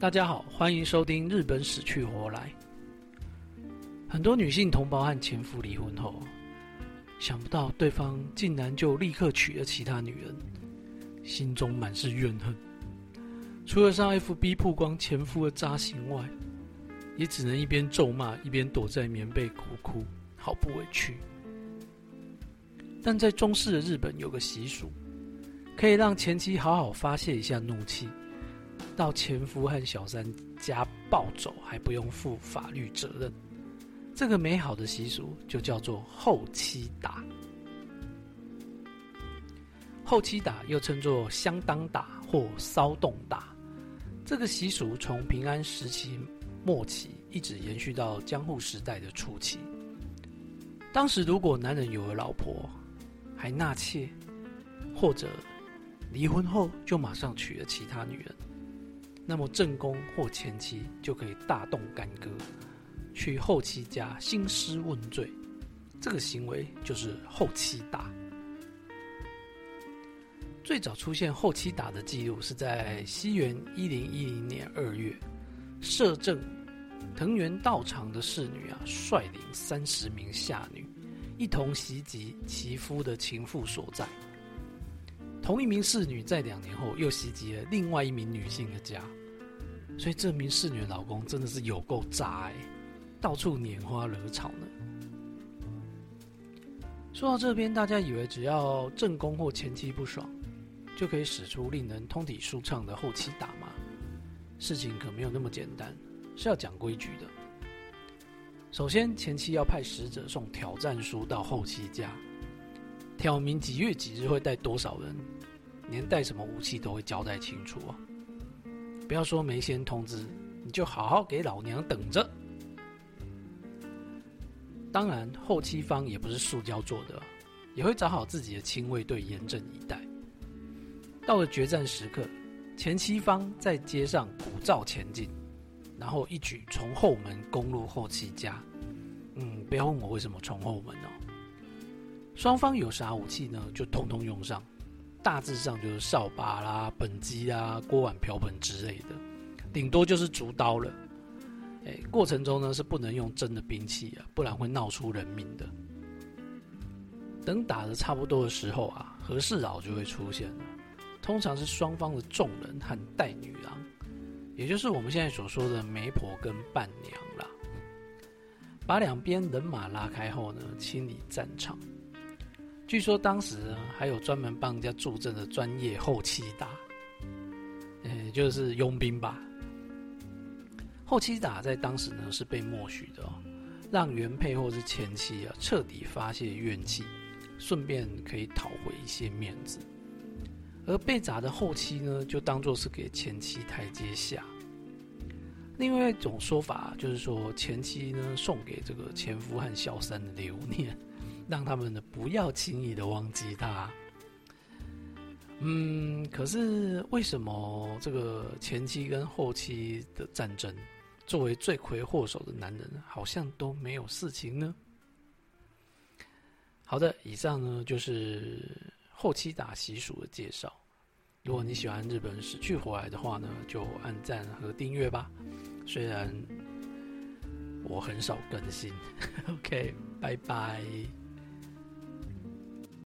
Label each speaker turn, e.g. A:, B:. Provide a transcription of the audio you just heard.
A: 大家好，欢迎收听《日本死去活来》。很多女性同胞和前夫离婚后，想不到对方竟然就立刻娶了其他女人，心中满是怨恨。除了上 FB 曝光前夫的渣行外，也只能一边咒骂一边躲在棉被哭哭，好不委屈。但在中式的日本有个习俗，可以让前妻好好发泄一下怒气。到前夫和小三家暴走还不用负法律责任，这个美好的习俗就叫做后妻打。后妻打又称作相当打或骚动打，这个习俗从平安时期末期一直延续到江户时代的初期。当时如果男人有了老婆，还纳妾，或者离婚后就马上娶了其他女人。那么正宫或前妻就可以大动干戈，去后妻家兴师问罪，这个行为就是后妻打。最早出现后妻打的记录是在西元一零一零年二月，摄政藤原道长的侍女啊，率领三十名下女，一同袭击其夫的情妇所在。同一名侍女在两年后又袭击了另外一名女性的家。所以这名侍女老公真的是有够渣哎，到处拈花惹草呢。说到这边，大家以为只要正宫或前妻不爽，就可以使出令人通体舒畅的后期打吗？事情可没有那么简单，是要讲规矩的。首先，前妻要派使者送挑战书到后妻家，挑明几月几日会带多少人，连带什么武器都会交代清楚啊。不要说没先通知，你就好好给老娘等着。当然，后期方也不是塑胶做的，也会找好自己的亲卫队严阵以待。到了决战时刻，前期方在街上鼓噪前进，然后一举从后门攻入后期家。嗯，不要问我为什么从后门哦。双方有啥武器呢？就通通用上。大致上就是扫把啦、本机啊、锅碗瓢盆之类的，顶多就是竹刀了。哎，过程中呢是不能用真的兵器啊，不然会闹出人命的。等打的差不多的时候啊，和事佬就会出现了，通常是双方的众人和带女郎，也就是我们现在所说的媒婆跟伴娘啦。把两边人马拉开后呢，清理战场。据说当时还有专门帮人家助阵的专业后期打，呃，就是佣兵吧。后期打在当时呢是被默许的，让原配或是前妻啊彻底发泄怨气，顺便可以讨回一些面子。而被砸的后期呢，就当做是给前妻台阶下。另外一种说法就是说，前妻呢送给这个前夫和小三的留念。让他们呢不要轻易的忘记他。嗯，可是为什么这个前期跟后期的战争，作为罪魁祸首的男人，好像都没有事情呢？好的，以上呢就是后期打习俗的介绍。如果你喜欢日本死去活来的话呢，就按赞和订阅吧。虽然我很少更新，OK，拜拜。